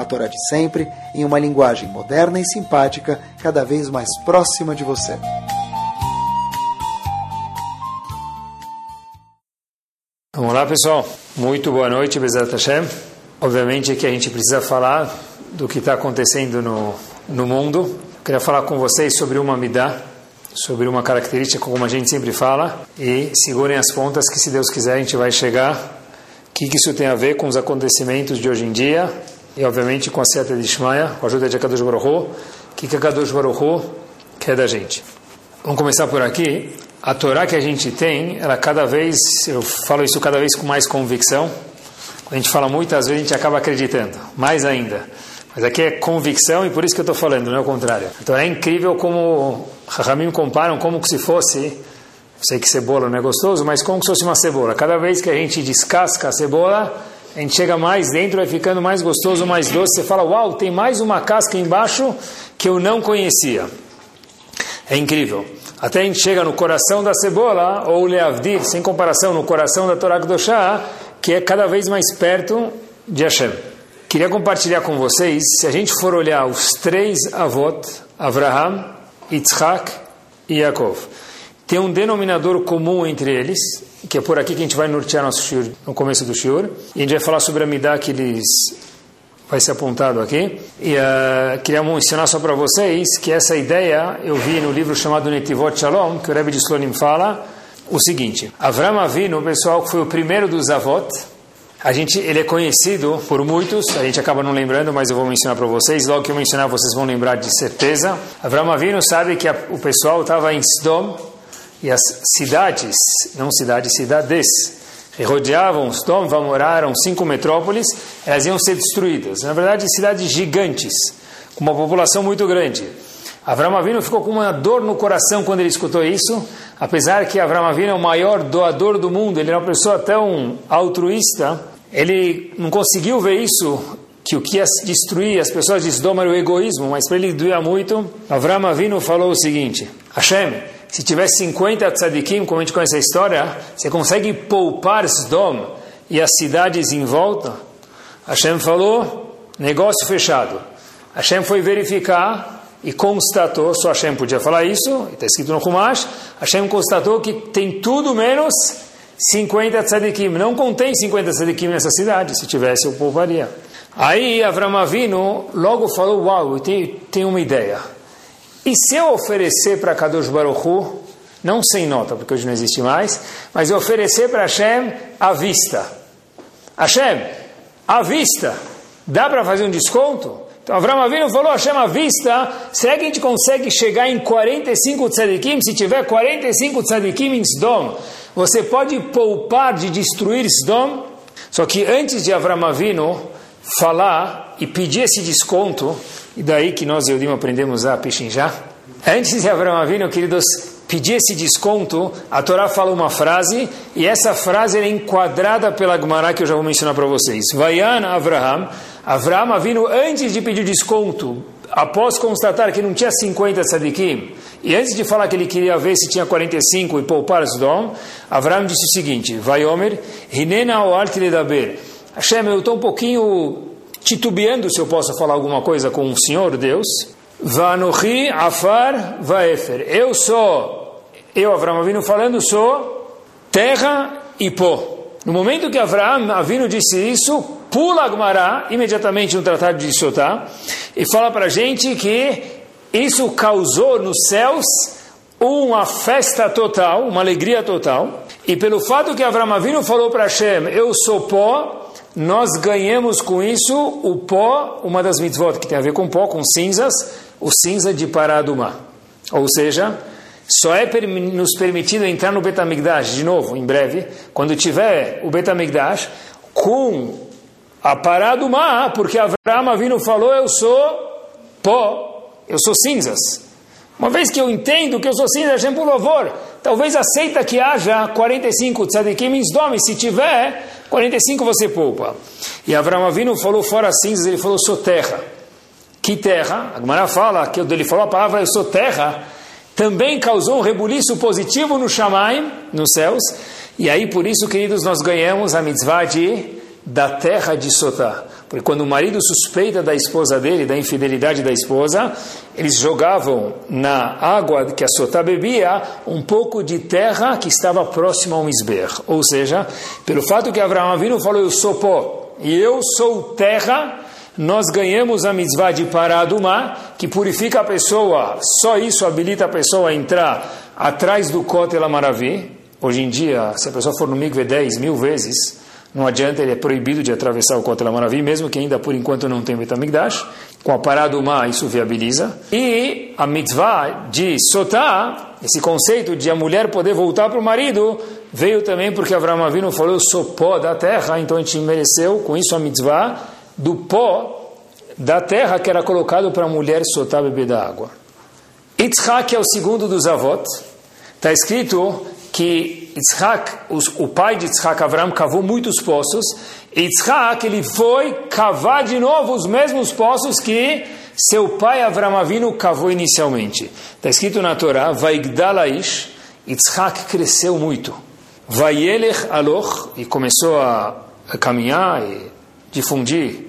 a Torá de sempre, em uma linguagem moderna e simpática, cada vez mais próxima de você. Vamos lá, pessoal. Muito boa noite, Bezat Hashem. Obviamente que a gente precisa falar do que está acontecendo no, no mundo. Queria falar com vocês sobre uma midá, sobre uma característica como a gente sempre fala, e segurem as pontas que, se Deus quiser, a gente vai chegar. O que, que isso tem a ver com os acontecimentos de hoje em dia e obviamente com a seta de Ishmael, com a ajuda de Akadosh Baruch que que Akadosh Baruch quer da gente. Vamos começar por aqui. A Torá que a gente tem, ela cada vez, eu falo isso cada vez com mais convicção. A gente fala muitas vezes, a gente acaba acreditando, mais ainda. Mas aqui é convicção e por isso que eu estou falando, não é o contrário. Então é incrível como Rahamim comparam como se fosse, sei que cebola não é gostoso, mas como se fosse uma cebola. Cada vez que a gente descasca a cebola, a gente chega mais dentro, vai ficando mais gostoso, mais doce. Você fala, uau, tem mais uma casca embaixo que eu não conhecia. É incrível. Até a gente chega no coração da cebola, ou Leavdiv, sem comparação, no coração da Torá Kedoshá, que é cada vez mais perto de Hashem. Queria compartilhar com vocês, se a gente for olhar os três avot, Avraham, Yitzhak e Yaakov, tem um denominador comum entre eles, que é por aqui que a gente vai nortear nosso shiur, no começo do shiur. E a gente vai falar sobre a Midah que eles vai ser apontado aqui. E uh, queria mencionar só para vocês que essa ideia eu vi no livro chamado Netivot Shalom, que o Rebbe de Slonim fala o seguinte: Avram Avinu, pessoal que foi o primeiro dos avot, a gente, ele é conhecido por muitos, a gente acaba não lembrando, mas eu vou mencionar para vocês. Logo que eu mencionar, vocês vão lembrar de certeza. Avram Avinu sabe que a, o pessoal estava em Sdom, e as cidades, não cidades, cidades, que rodeavam Sdom, moraram cinco metrópoles, elas iam ser destruídas. Na verdade, cidades gigantes, com uma população muito grande. Avram Avinu ficou com uma dor no coração quando ele escutou isso, apesar que Avram Avinu é o maior doador do mundo, ele era uma pessoa tão altruísta, ele não conseguiu ver isso, que o que ia destruir as pessoas de Sdom era o egoísmo, mas para ele doía muito, Avram Avinu falou o seguinte, Hashem, se tiver 50 tzadikim, como a gente conhece a história, você consegue poupar Sdom e as cidades em volta? Hashem falou, negócio fechado. Hashem foi verificar e constatou, só Hashem podia falar isso, está escrito no Humash, Hashem constatou que tem tudo menos 50 tzadikim. Não contém 50 tzadikim nessa cidade, se tivesse eu pouparia. Aí Avram Avinu logo falou, uau, eu tenho, tenho uma ideia. E se eu oferecer para Kadosh Baruch não sem nota, porque hoje não existe mais, mas eu oferecer para Hashem à vista. Hashem, à vista, dá para fazer um desconto? Então Avram Avinu falou, Hashem, à vista, será que a gente consegue chegar em 45 tzadikim? Se tiver 45 tzadikim em Sdom, você pode poupar de destruir Sdom? Só que antes de Avram Avinu falar e pedir esse desconto, e daí que nós, Eudim, aprendemos a pichinjar. Antes de Abraão Avinu, queridos, pedir esse desconto, a Torá fala uma frase, e essa frase é enquadrada pela Gemara que eu já vou mencionar para vocês. Vayan Avraham, Avraham Avinu, antes de pedir desconto, após constatar que não tinha 50 tzadikim, e antes de falar que ele queria ver se tinha 45 e poupar Sdom, Avraham disse o seguinte, Vai Omer, Hinena o Ledaber, Hashem, eu estou um pouquinho titubeando se eu posso falar alguma coisa com o Senhor Deus. Vanuchi afar vaefer. Eu sou, eu, Avram Avinu, falando, sou terra e pó. No momento que Avram Avinu disse isso, pula Agmará, imediatamente no tratado de Sotá, e fala para a gente que isso causou nos céus uma festa total, uma alegria total. E pelo fato que Avram Avinu falou para Hashem, eu sou pó, nós ganhamos com isso o pó, uma das mitzvot que tem a ver com pó, com cinzas, o cinza de Paradumá. Ou seja, só é nos permitido entrar no Betamigdash, de novo, em breve, quando tiver o Betamigdash, com a Paradumá, porque Avraham Avinu falou, eu sou pó. eu sou cinzas. Uma vez que eu entendo que eu sou cinza, Hashem, por favor, talvez aceita que haja 45 tzadikim em Sdom, se tiver, 45 você poupa. E Avram Avinu falou fora cinzas, ele falou, sou terra. Que terra? A Gemara fala que ele falou a palavra, eu sou terra, também causou um rebuliço positivo no Shamaim, nos céus, e aí por isso, queridos, nós ganhamos a mitzvah de, da terra de Sotá. Porque quando o marido suspeita da esposa dele, da infidelidade da esposa, eles jogavam na água que a sotá bebia um pouco de terra que estava próxima ao misber. Ou seja, pelo fato que Abraão Avinu falou, eu sou pó e eu sou terra, nós ganhamos a mitzvah de paradumá, que purifica a pessoa, só isso habilita a pessoa a entrar atrás do Kotel Amaravi. Hoje em dia, se a pessoa for no mikve 10 mil vezes, não adianta, ele é proibido de atravessar o Kotel Amaravi, mesmo que ainda por enquanto não tem Betamigdash. Com a parada mar, isso viabiliza. E a mitzvah de Sotá, esse conceito de a mulher poder voltar para o marido, veio também porque Avraham Avinu falou, eu sou pó da terra, então a gente mereceu, com isso, a mitzvah do pó da terra que era colocado para a mulher Sotá beber da água. Yitzhak é o segundo dos avós. Está escrito que Yitzhak, o pai de Yitzhak, Avram, cavou muitos poços, e Yitzhak, ele foi cavar de novo os mesmos poços que seu pai Avram Avinu cavou inicialmente. Está escrito na Torá, Vaigdalaish, Yitzhak cresceu muito. Vayelech aloch, e começou a caminhar e difundir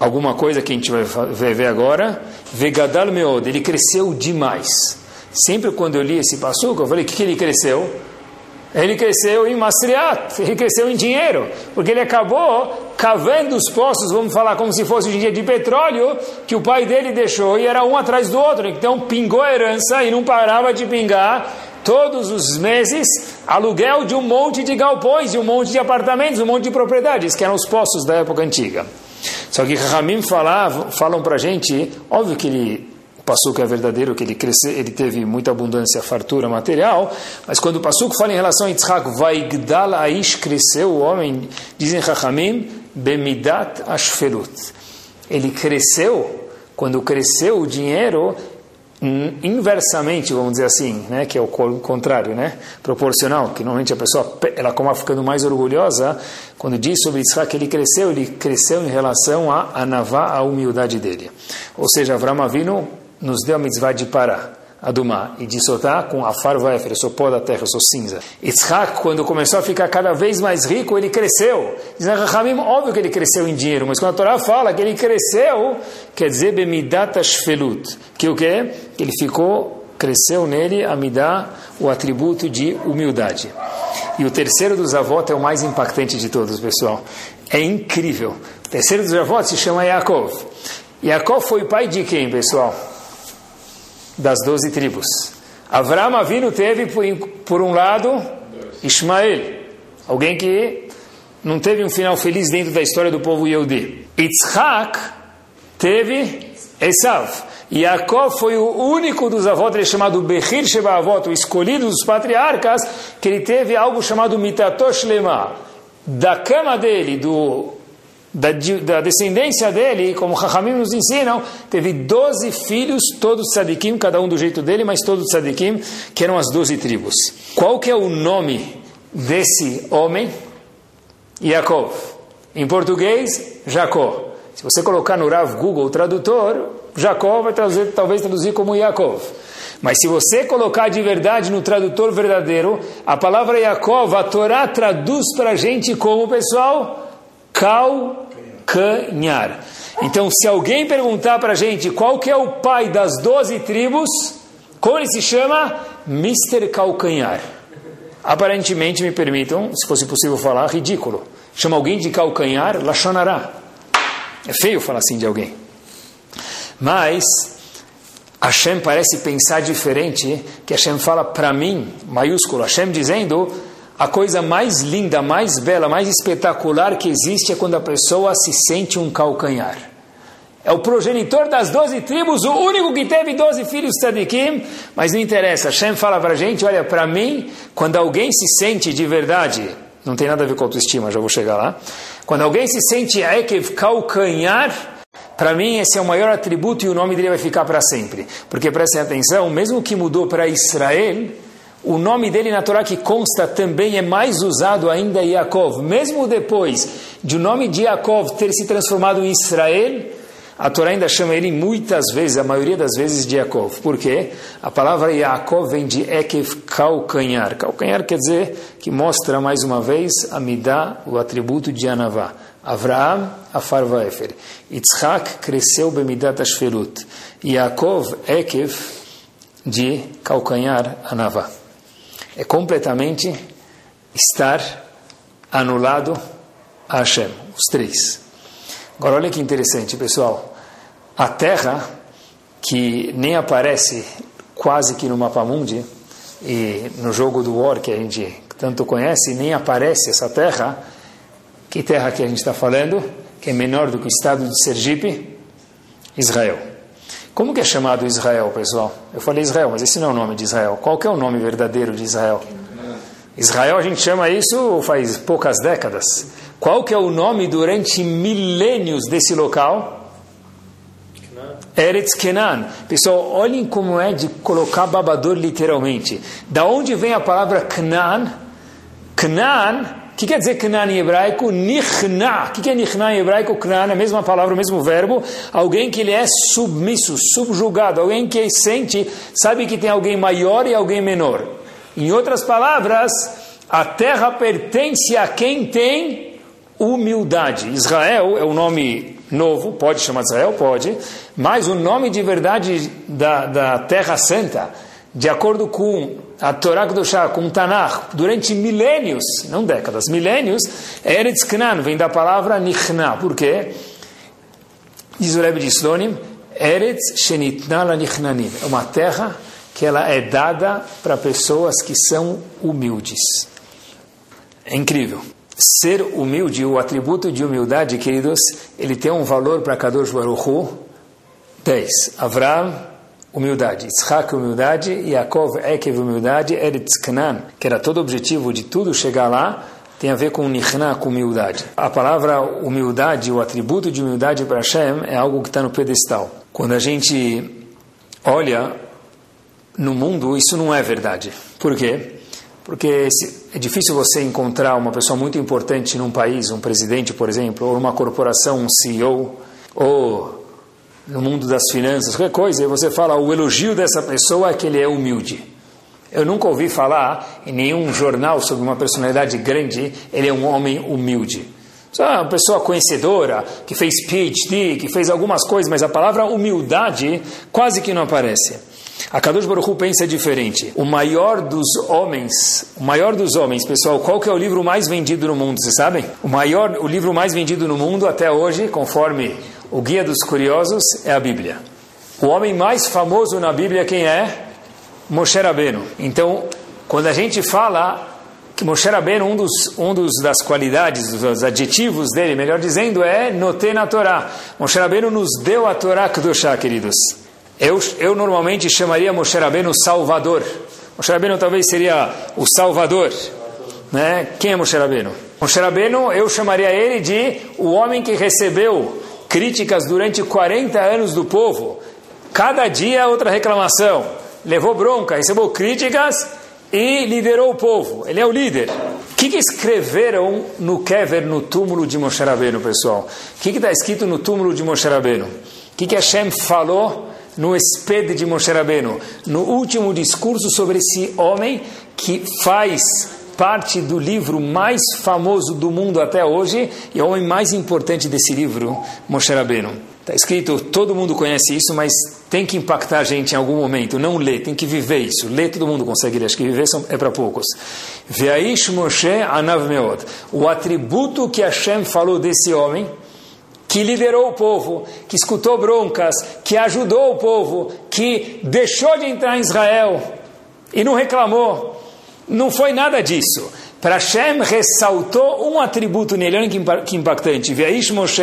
alguma coisa que a gente vai ver agora. Vegadal meod, ele cresceu demais. Sempre quando eu li esse passuco, eu falei, o que, que ele cresceu? Ele cresceu em Masriat, ele cresceu em dinheiro, porque ele acabou cavando os poços, vamos falar como se fosse em dia de petróleo, que o pai dele deixou e era um atrás do outro. Então pingou a herança e não parava de pingar todos os meses aluguel de um monte de galpões, de um monte de apartamentos, um monte de propriedades, que eram os poços da época antiga. Só que Ramim falam para a gente, óbvio que ele Passuco é verdadeiro, que ele, cresce, ele teve muita abundância, fartura material, mas quando o Passuco fala em relação a Yitzhak, Vaigdal Aish, cresceu o homem, dizem Chachamim, Bemidat Ashfelut. Ele cresceu, quando cresceu o dinheiro, inversamente, vamos dizer assim, né, que é o contrário, né, proporcional, que normalmente a pessoa, ela como ficando mais orgulhosa, quando diz sobre Israel que ele cresceu, ele cresceu em relação a anavá, a humildade dele. Ou seja, Avram Avinu nos deu a mitzvah de parar, a Dumá, e de soltar com a farva eu sou pó da terra, eu sou cinza. Yitzhak, quando começou a ficar cada vez mais rico, ele cresceu. Diz Rahamim, óbvio que ele cresceu em dinheiro, mas quando a Torá fala que ele cresceu, quer dizer bemidat ashfelut, que o quê? Que ele ficou, cresceu nele a midá, o atributo de humildade. E o terceiro dos avós é o mais impactante de todos, pessoal. É incrível. O terceiro dos avós se chama Yaakov. Yaakov foi pai de quem, pessoal? Das doze tribos. Avram Avinu teve, por, um lado, Ismael, alguém que não teve um final feliz dentro da história do povo Yehudi. Yitzhak teve Esav. Yaakov foi o único dos avós dele chamado Bechir Sheba o escolhido dos patriarcas, que ele teve algo chamado Mitatosh Lema. Da cama dele, do da, da, descendência dele, como Chachamim nos ensinam, teve 12 filhos, todos tzadikim, cada um do jeito dele, mas todos tzadikim, que eram as 12 tribos. Qual que é o nome desse homem? Yaakov. Em português, Jacó. Se você colocar no Rav Google Tradutor, Jacó vai traduzir, talvez traduzir como Yaakov. Mas se você colocar de verdade no tradutor verdadeiro, a palavra Yaakov, a Torá traduz para a gente como, pessoal? Calcanhar. Então, se alguém perguntar para a gente qual que é o pai das doze tribos, como ele se chama? Mr. Calcanhar. Aparentemente, me permitam, se fosse possível falar, ridículo. Chama alguém de calcanhar, lachonará. É feio falar assim de alguém. Mas, Hashem parece pensar diferente, que Hashem fala para mim, maiúsculo, Hashem dizendo a coisa mais linda, mais bela, mais espetacular que existe é quando a pessoa se sente um calcanhar. É o progenitor das doze tribos, o único que teve doze filhos tzadikim, mas não interessa. Hashem fala para a gente, olha, para mim, quando alguém se sente de verdade, não tem nada a ver com autoestima, já vou chegar lá. Quando alguém se sente ekev calcanhar, para mim, esse é o maior atributo e o nome dele vai ficar para sempre. Porque prestem atenção, mesmo que mudou para Israel, o nome dele na Torá que consta também é mais usado ainda Yaakov. Mesmo depois de o nome de Yaakov ter se transformado em Israel, a Torá ainda chama ele muitas vezes, a maioria das vezes, de Yaakov. Por quê? A palavra Yaakov vem de Ekev, calcanhar. Calcanhar quer dizer que mostra mais uma vez a Midah, o atributo de Anavá. Avraham, Afar Vaefer. Yitzhak cresceu Bemidat Ashferut. Yaakov, Ekev, de calcanhar, Anavá. É completamente estar anulado a Hashem, os três. Agora olha que interessante, pessoal. A Terra, que nem aparece quase que no mapa mundi, e no jogo do War que a gente tanto conhece, nem aparece essa terra, que terra que a gente está falando? Que é menor do que o estado de Sergipe? Israel. Como que é chamado Israel, pessoal? Eu falei Israel, mas esse não é o nome de Israel. Qual que é o nome verdadeiro de Israel? Israel a gente chama isso faz poucas décadas. Qual que é o nome durante milênios desse local? Eretz Kenan. Pessoal, olhem como é de colocar babador literalmente. Da onde vem a palavra Knan? Knan o que quer dizer Knan em hebraico? Nichna. O que é Nichna em hebraico? Knan, a mesma palavra, o mesmo verbo. Alguém que ele é submisso, subjugado. Alguém que sente, sabe que tem alguém maior e alguém menor. Em outras palavras, a terra pertence a quem tem humildade. Israel é um nome novo, pode chamar Israel? Pode. Mas o nome de verdade da, da Terra Santa, de acordo com a Torá Kedoshá com o Tanakh durante milênios, não décadas, milênios, Eretz Knan vem da palavra Nichna. Por quê? Diz o Rebbe de Slonim, Eretz Shenitna la Nichnanim. É uma terra que ela é dada para pessoas que são humildes. É incrível. Ser humilde, o atributo de humildade, queridos, ele tem um valor para Kadosh Baruch Hu, 10. Avram, humildade. Yitzhak, humildade. Yaakov, Ekev, humildade. Eretz Knan, que era todo o objetivo de tudo chegar lá, tem a ver com Nichna, com humildade. A palavra humildade, o atributo de humildade para Hashem, é algo que está no pedestal. Quando a gente olha no mundo, isso não é verdade. Por quê? Porque é difícil você encontrar uma pessoa muito importante num país, um presidente, por exemplo, ou numa corporação, um CEO, ou no mundo das finanças, qualquer coisa, e você fala, o elogio dessa pessoa é que ele é humilde. Eu nunca ouvi falar em nenhum jornal sobre uma personalidade grande, ele é um homem humilde. Só uma pessoa conhecedora, que fez PhD, que fez algumas coisas, mas a palavra humildade quase que não aparece. A Kadosh Baruch Hu pensa diferente. O maior dos homens, o maior dos homens, pessoal, qual que é o livro mais vendido no mundo, vocês sabem? O maior, o livro mais vendido no mundo até hoje, conforme o Guia dos Curiosos é a Bíblia. O homem mais famoso na Bíblia quem é? Moshe Rabbeinu. Então, quando a gente fala que Moshe Rabbeinu, um dos, um dos das qualidades, dos adjetivos dele, melhor dizendo, é noter na Torá. Moshe Rabbeinu nos deu a Torá Kedoshá, queridos. Eu, eu normalmente chamaria Moshe Rabbeinu Salvador. Moshe Rabbeinu talvez seria o Salvador. Né? Quem é Moshe Rabbeinu? Moshe Rabbeinu, eu chamaria ele de o homem que recebeu críticas durante 40 anos do povo, cada dia outra reclamação, levou bronca, recebeu críticas e liderou o povo. Ele é o líder. O que, que escreveram no Kever, no túmulo de Moshe Rabbeinu, pessoal? O que está escrito no túmulo de Moshe Rabbeinu? O que, que Hashem falou no espelho de Moshe Rabbeinu? No último discurso sobre esse homem que faz parte do livro mais famoso do mundo até hoje e é o homem mais importante desse livro, Moshe Rabbeinu. Está escrito, todo mundo conhece isso, mas tem que impactar a gente em algum momento. Não ler, tem que viver isso. Ler todo mundo consegue ler, acho que viver é para poucos. Veaish Moshe Anav Meod. O atributo que Hashem falou desse homem, que liderou o povo, que escutou broncas, que ajudou o povo, que deixou de entrar em Israel e não reclamou, não foi nada disso. Para Hashem ressaltou um atributo nele, olha que impactante. Veish Moshe,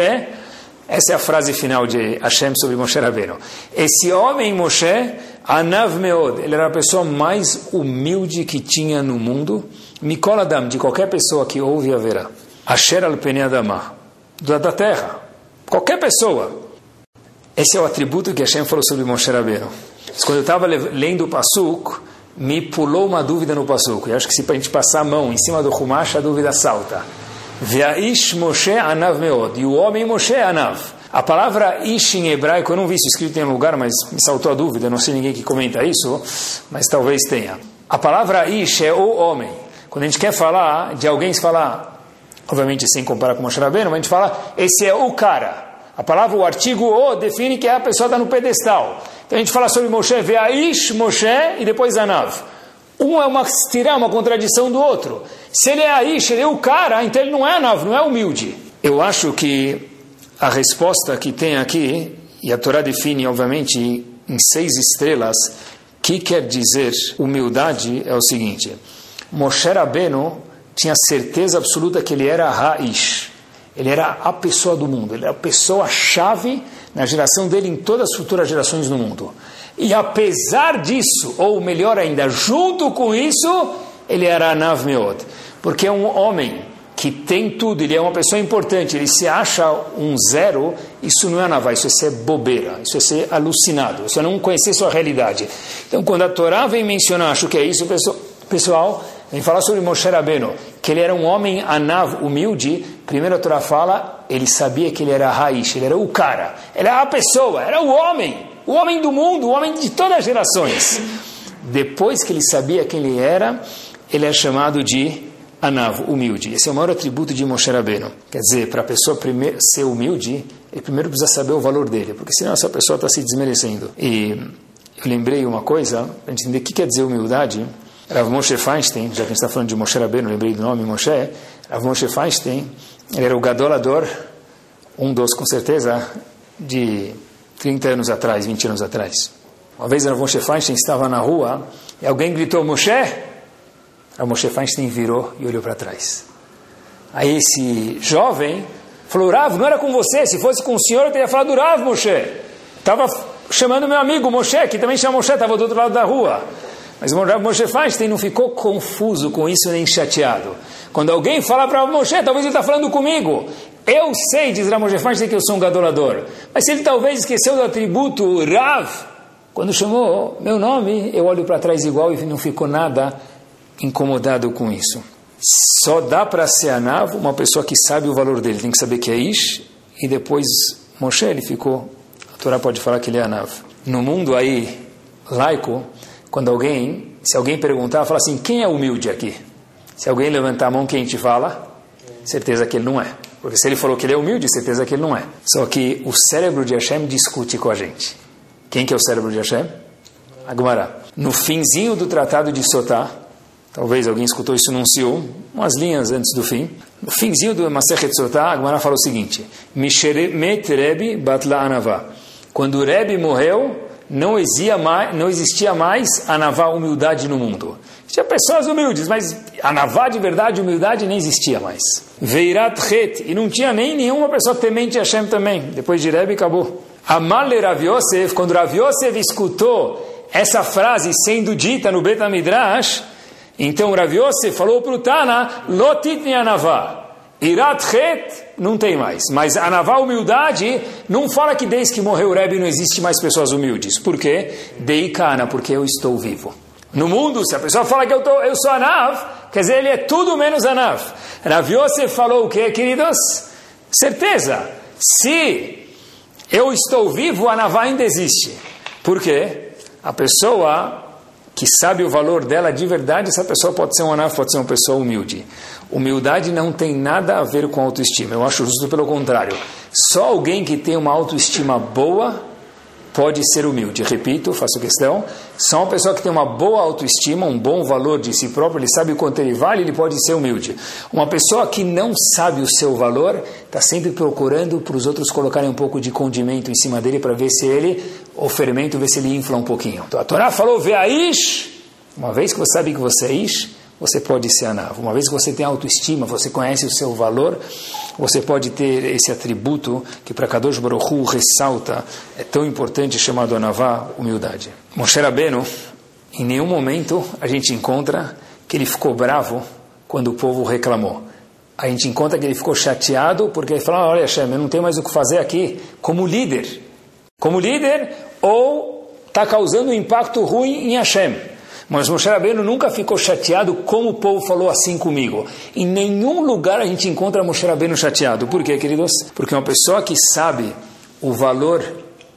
essa é a frase final de Hashem sobre Moshe Rabbeinu. Esse homem, Moshe, Anav Meod, ele era a pessoa mais humilde que tinha no mundo. Mikol Adam, de qualquer pessoa que ouve haverá. Asher al Adama, da terra. Qualquer pessoa. Esse é o atributo que Hashem falou sobre Moshe Rabbeinu. Quando eu estava lendo o Pasuk, me pulou uma dúvida no Pasuk. Eu acho que se a gente passar a mão em cima do Humash, a dúvida salta. Ve'aish Moshe anav meod. E o homem Moshe anav. A palavra ish em hebraico, eu não vi isso escrito em lugar, mas me saltou a dúvida, não sei ninguém que comenta isso, mas talvez tenha. A palavra ish é o homem. Quando a gente quer falar de alguém, se falar, obviamente sem comparar com Moshe Rabbeinu, mas a gente fala, esse é o cara. A palavra, o artigo o, define que a pessoa está no pedestal. Então a gente fala sobre Moshe, Veaish, Moshe e depois Anav. Um é uma tirar uma contradição do outro. Se ele é Aish, ele é o cara, então ele não é Anav, não é humilde. Eu acho que a resposta que tem aqui, e a Torá define, obviamente, em seis estrelas, que quer dizer humildade é o seguinte: Moshe Rabbeinu tinha certeza absoluta que ele era Raish. Ele era a pessoa do mundo, ele era a pessoa-chave na geração dele em todas as futuras gerações do mundo. E apesar disso, ou melhor ainda, junto com isso, ele era Anav Meod. Porque é um homem que tem tudo, ele é uma pessoa importante, ele se acha um zero, isso não é Anavá, isso é ser bobeira, isso é ser alucinado, isso é não conhecer sua realidade. Então, quando a Torá vem mencionar, acho que é isso, pessoal, vem falar sobre Moshe Rabbeinu, que ele era um homem anav, humilde, primeiro a Torá fala, ele sabia que ele era a raiz, ele era o cara, ele era a pessoa, era o homem, o homem do mundo, o homem de todas as gerações. Depois que ele sabia quem ele era, ele é chamado de anav, humilde. Esse é o maior atributo de Moshe Rabbeinu. Quer dizer, para a pessoa primeiro, ser humilde, ele primeiro precisa saber o valor dele, porque senão essa pessoa está se desmerecendo. E eu lembrei uma coisa, para entender o que quer dizer humildade. Rav Moshe Feinstein, já que a gente está falando de Moshe Rabbeinu, lembrei do nome Moshe, Rav Moshe Feinstein, ele era o gadolador, um dos com certeza, de 30 anos atrás, 20 anos atrás. Uma vez Rav Moshe Feinstein estava na rua e alguém gritou, Moshe? Rav Moshe Feinstein virou e olhou para trás. Aí esse jovem falou, Rav, não era com você, se fosse com o senhor eu teria falado Rav Moshe. Estava chamando meu amigo Moshe, que também chama Moshe, estava do outro lado da rua. Mas o Rav Moshe Feinstein não ficou confuso com isso nem chateado. Quando alguém fala para Rav Moshe, talvez ele está falando comigo. Eu sei, diz Rav Moshe Feinstein, que eu sou um gadolador. Mas se ele talvez esqueceu do atributo Rav, quando chamou meu nome, eu olho para trás igual e não ficou nada incomodado com isso. Só dá para ser Anav uma pessoa que sabe o valor dele. Tem que saber que é Ish. E depois Moshe, ele ficou... A Torá pode falar que ele é Anav. No mundo aí, laico quando alguém, se alguém perguntar, fala assim, quem é humilde aqui? Se alguém levantar a mão, quem te fala? Certeza que ele não é. Porque se ele falou que ele é humilde, certeza que ele não é. Só que o cérebro de Hashem discute com a gente. Quem que é o cérebro de Hashem? Agmará. No finzinho do tratado de Sotá, talvez alguém escutou isso num Siu, umas linhas antes do fim. No finzinho do Masechet Sotá, Agmará fala o seguinte: Misheremet Rebi Batla Anavá. Quando o Rebbe morreu, não existia mais, não existia mais humildade no mundo. Tinha pessoas humildes, mas a navá de verdade, humildade, nem existia mais. Veirat het, e não tinha nem nenhuma pessoa temente a Hashem também. Depois de Rebbe, acabou. Amale Rav Yosef, quando Rav Yosef escutou essa frase sendo dita no Bet Midrash, então Rav Yosef falou para o Tana, Lotit Anavá. Irat Het não tem mais. Mas a naval humildade não fala que desde que morreu o Rebbe não existe mais pessoas humildes. Por quê? Deikana, porque eu estou vivo. No mundo, se a pessoa fala que eu, tô, eu sou Anav, quer dizer, ele é tudo menos Anav. Rav Yosef falou o quê, queridos? Certeza. Se eu estou vivo, a Anav ainda existe. Por quê? A pessoa que sabe o valor dela de verdade, essa pessoa pode ser um Anav, pode ser uma pessoa humilde. Humildade não tem nada a ver com autoestima. Eu acho justo pelo contrário. Só alguém que tem uma autoestima boa pode ser humilde. Repito, faço questão. Só uma pessoa que tem uma boa autoestima, um bom valor de si próprio, ele sabe o quanto ele vale, ele pode ser humilde. Uma pessoa que não sabe o seu valor, está sempre procurando para os outros colocarem um pouco de condimento em cima dele para ver se ele, o fermento, ver se ele infla um pouquinho. Então a Torá falou, Veaish, uma vez que você sabe que você é Ish, você pode ser Anav. Uma vez que você tem autoestima, você conhece o seu valor, você pode ter esse atributo que para Kadosh Baruch Hu ressalta, é tão importante, chamado Anavá, humildade. Moshe Rabbeinu, em nenhum momento a gente encontra que ele ficou bravo quando o povo reclamou. A gente encontra que ele ficou chateado porque ele falou, olha Hashem, eu não tenho mais o que fazer aqui como líder. Como líder ou está causando um impacto ruim em Hashem. Mas Moshe Rabbeinu nunca ficou chateado como o povo falou assim comigo. Em nenhum lugar a gente encontra Moshe Rabbeinu chateado. Por quê, queridos? Porque uma pessoa que sabe o valor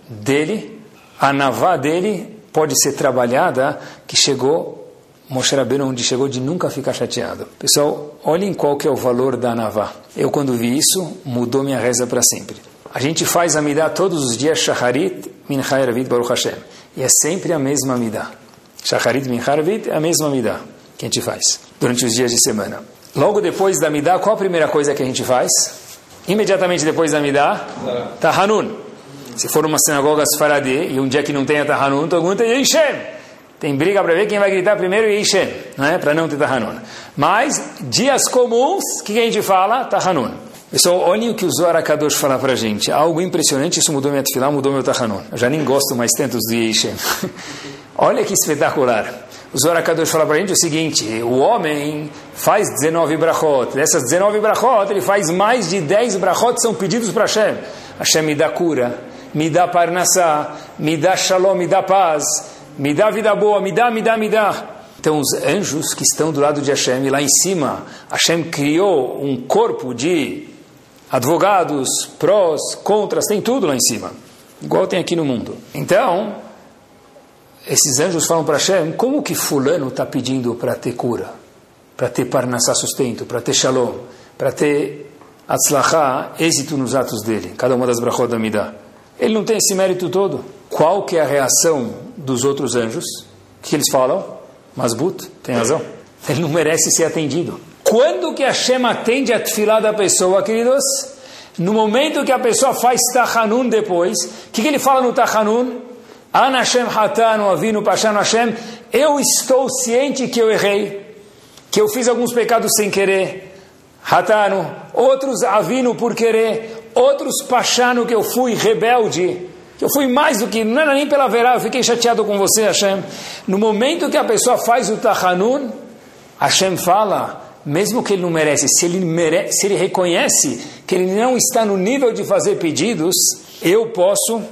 dele, a navá dele, pode ser trabalhada, que chegou Moshe Rabbeinu onde chegou de nunca ficar chateado. Pessoal, olhem qual que é o valor da Navá. Eu quando vi isso, mudou minha reza para sempre. A gente faz a Midah todos os dias, Shacharit, Mincha Eravit, Baruch Hashem. E é sempre a mesma Midah. Shacharit, Mincha Eravit é a mesma Midah que a gente faz durante os dias de semana. Logo depois da Midah, qual a primeira coisa que a gente faz? Imediatamente depois da Midah, Tahanun. Se for uma sinagoga Sfaradi e um dia que não tenha Tahanun, todo mundo tem Yishem. Tem briga para ver quem vai gritar primeiro e Ishem, não é? Para não ter Tahanun. Mas, dias comuns, o que a gente fala? Tahanun. Pessoal, olhem o que o Zohar Akadosh fala para a gente. Algo impressionante, isso mudou minha tefilá, mudou meu Tahanun. Eu já nem gosto mais tanto dos Ishem. Olha que espetacular. O Zohar Akadosh fala para a gente o seguinte, o homem faz 19 brachot. Dessas 19 brachot, ele faz mais de 10 brachot são pedidos para Hashem. Hashem me dá cura, me dá parnassá, me dá shalom, me dá paz me dá vida boa, me dá, me dá, me dá. Então os anjos que estão do lado de Hashem, lá em cima, Hashem criou um corpo de advogados, prós, contras, tem tudo lá em cima. Igual tem aqui no mundo. Então, esses anjos falam para Hashem, como que fulano está pedindo para ter cura? Para ter parnassá sustento, para ter shalom, para ter atzlachá, êxito nos atos dele, cada uma das brachot da Midah. Ele não tem esse mérito todo. Qual que é a reação dos outros anjos? O que eles falam? Masbut, tem razão. Ele não merece ser atendido. Quando que Hashem atende a tefilá da pessoa, queridos? No momento que a pessoa faz Tahanun depois, o que, que ele fala no Tahanun? Ana Hashem Hatanu Avinu Pashanu Hashem, eu estou ciente que eu errei, que eu fiz alguns pecados sem querer, Hatanu, outros Avinu por querer, outros Pashanu que eu fui rebelde, que eu fui mais do que, não era nem pela verá, eu fiquei chateado com você, Hashem. No momento que a pessoa faz o Tahanun, Hashem fala, mesmo que ele não merece, se ele, se ele reconhece que ele não está no nível de fazer pedidos, eu posso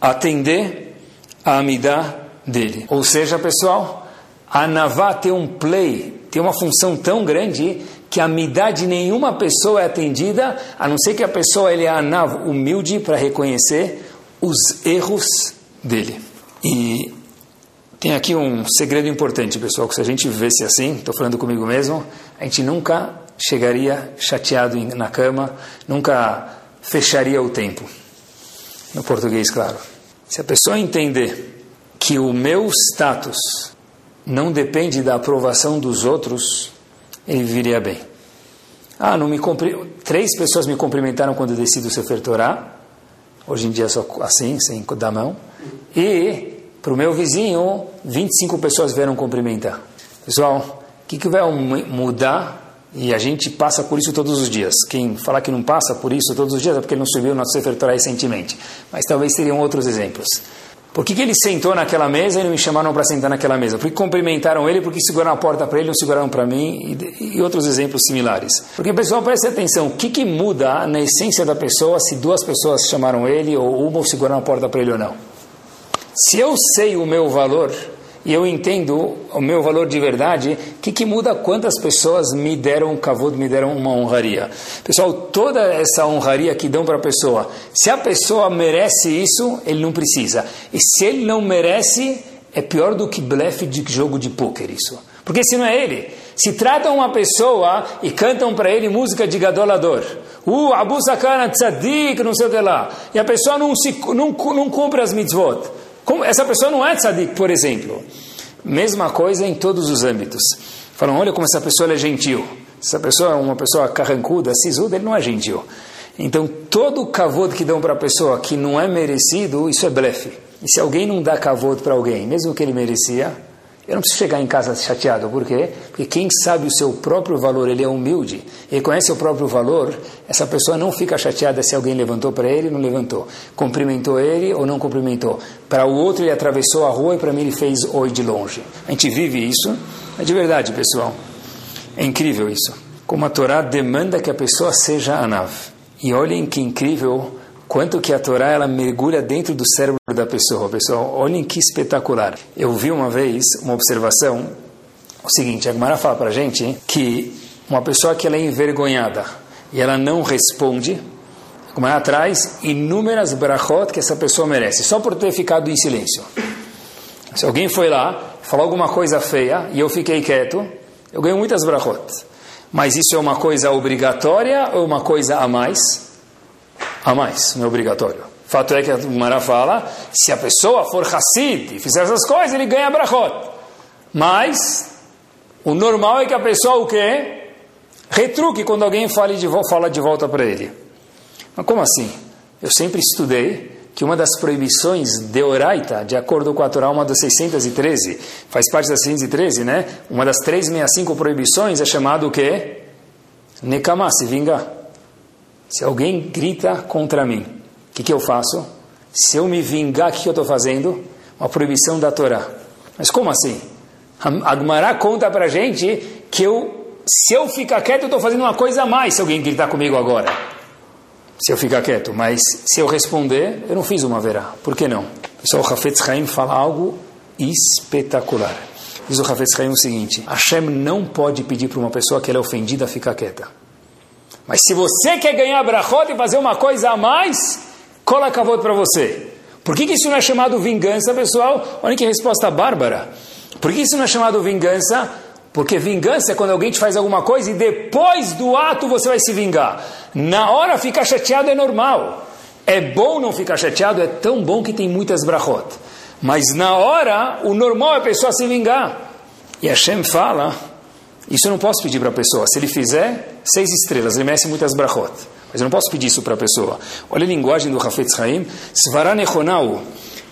atender a amidá dele. Ou seja, pessoal, a Navá tem um play, tem uma função tão grande que a amidá de nenhuma pessoa é atendida, a não ser que a pessoa ele é anav, humilde para reconhecer os erros dele. E tem aqui um segredo importante, pessoal, que se a gente vivesse assim, estou falando comigo mesmo, a gente nunca chegaria chateado na cama, nunca fecharia o tempo. No português, claro. Se a pessoa entender que o meu status não depende da aprovação dos outros, ele viria bem. Ah, não me cumpri... três pessoas me cumprimentaram quando eu decido ser Torá, Hoje em dia só assim, sem dar mão. E para o meu vizinho, 25 pessoas vieram cumprimentar. Pessoal, o que, que vai mudar? E a gente passa por isso todos os dias. Quem falar que não passa por isso todos os dias é porque ele não subiu o nosso Sefer Torah recentemente. Mas talvez teriam outros exemplos. Por que, que ele sentou naquela mesa e não me chamaram para sentar naquela mesa? Por que cumprimentaram ele? Por que seguraram a porta para ele e não seguraram para mim? E, e, outros exemplos similares. Porque, pessoal, preste atenção. O que, que muda na essência da pessoa se duas pessoas chamaram ele ou uma seguraram a porta para ele ou não? Se eu sei o meu valor e eu entendo o meu valor de verdade, o que, que muda quantas pessoas me deram um kavod, me deram uma honraria? Pessoal, toda essa honraria que dão para a pessoa, se a pessoa merece isso, ele não precisa. E se ele não merece, é pior do que blefe de jogo de pôquer isso. Porque se não é ele, se tratam uma pessoa e cantam para ele música de gadolador, uh, Abu Sakana tzadik, não sei o que lá, e a pessoa não, se, não, não cumpre as mitzvot, como, essa pessoa não é tzadik, por exemplo. Mesma coisa em todos os âmbitos. Falam, olha como essa pessoa é gentil. Essa pessoa é uma pessoa carrancuda, sisuda, ele não é gentil. Então, todo o kavod que dão para a pessoa que não é merecido, isso é blefe. E se alguém não dá kavod para alguém, mesmo que ele merecia, eu não preciso chegar em casa chateado, por quê? Porque quem sabe o seu próprio valor, ele é humilde, reconhece o próprio valor, essa pessoa não fica chateada se alguém levantou para ele ou não levantou, cumprimentou ele ou não cumprimentou. Para o outro ele atravessou a rua e para mim ele fez oi de longe. A gente vive isso, é de verdade, pessoal. É incrível isso. Como a Torá demanda que a pessoa seja anav. E olhem que incrível quanto que a Torá ela mergulha dentro do cérebro da pessoa. Pessoal, olhem que espetacular. Eu vi uma vez uma observação, o seguinte, a Gemara fala para a gente que uma pessoa que ela é envergonhada e ela não responde, a Gemara traz inúmeras brachot que essa pessoa merece, só por ter ficado em silêncio. Se alguém foi lá, falou alguma coisa feia e eu fiquei quieto, eu ganho muitas brachot. Mas isso é uma coisa obrigatória ou uma coisa a mais? A mais, não é obrigatório. Fato é que a Mara fala, se a pessoa for Hassid e fizer essas coisas, ele ganha brachot. Mas, o normal é que a pessoa o quê? Retruque quando alguém fale de, fala de volta para ele. Mas como assim? Eu sempre estudei que uma das proibições de Oraita, de acordo com a Torá, uma das 613, faz parte das 613, né? Uma das 365 proibições é chamado o quê? Nekama, se vingar. Se alguém grita contra mim, o que, que eu faço? Se eu me vingar, o que, que eu estou fazendo? Uma proibição da Torá. Mas como assim? Agmará conta para gente que eu, se eu ficar quieto, eu estou fazendo uma coisa a mais se alguém gritar comigo agora se eu ficar quieto, mas se eu responder, eu não fiz uma verá. Por que não? Pessoal, o Hafetz Haim fala algo espetacular. Diz o Hafetz Haim o seguinte: Hashem não pode pedir para uma pessoa que ela é ofendida ficar quieta. Mas se você quer ganhar brachot e fazer uma coisa a mais, cola cavalo para você. Por que, que isso não é chamado vingança, pessoal? Olha que resposta bárbara. Por que isso não é chamado vingança? Porque vingança é quando alguém te faz alguma coisa e depois do ato você vai se vingar. Na hora ficar chateado é normal. É bom não ficar chateado, é tão bom que tem muitas brachot. Mas na hora, o normal é a pessoa se vingar. E Hashem fala, isso eu não posso pedir para a pessoa. Se ele fizer, seis estrelas, ele merece muitas brachot. Mas eu não posso pedir isso para a pessoa. Olha a linguagem do Hafetz Haim. Svara nechonau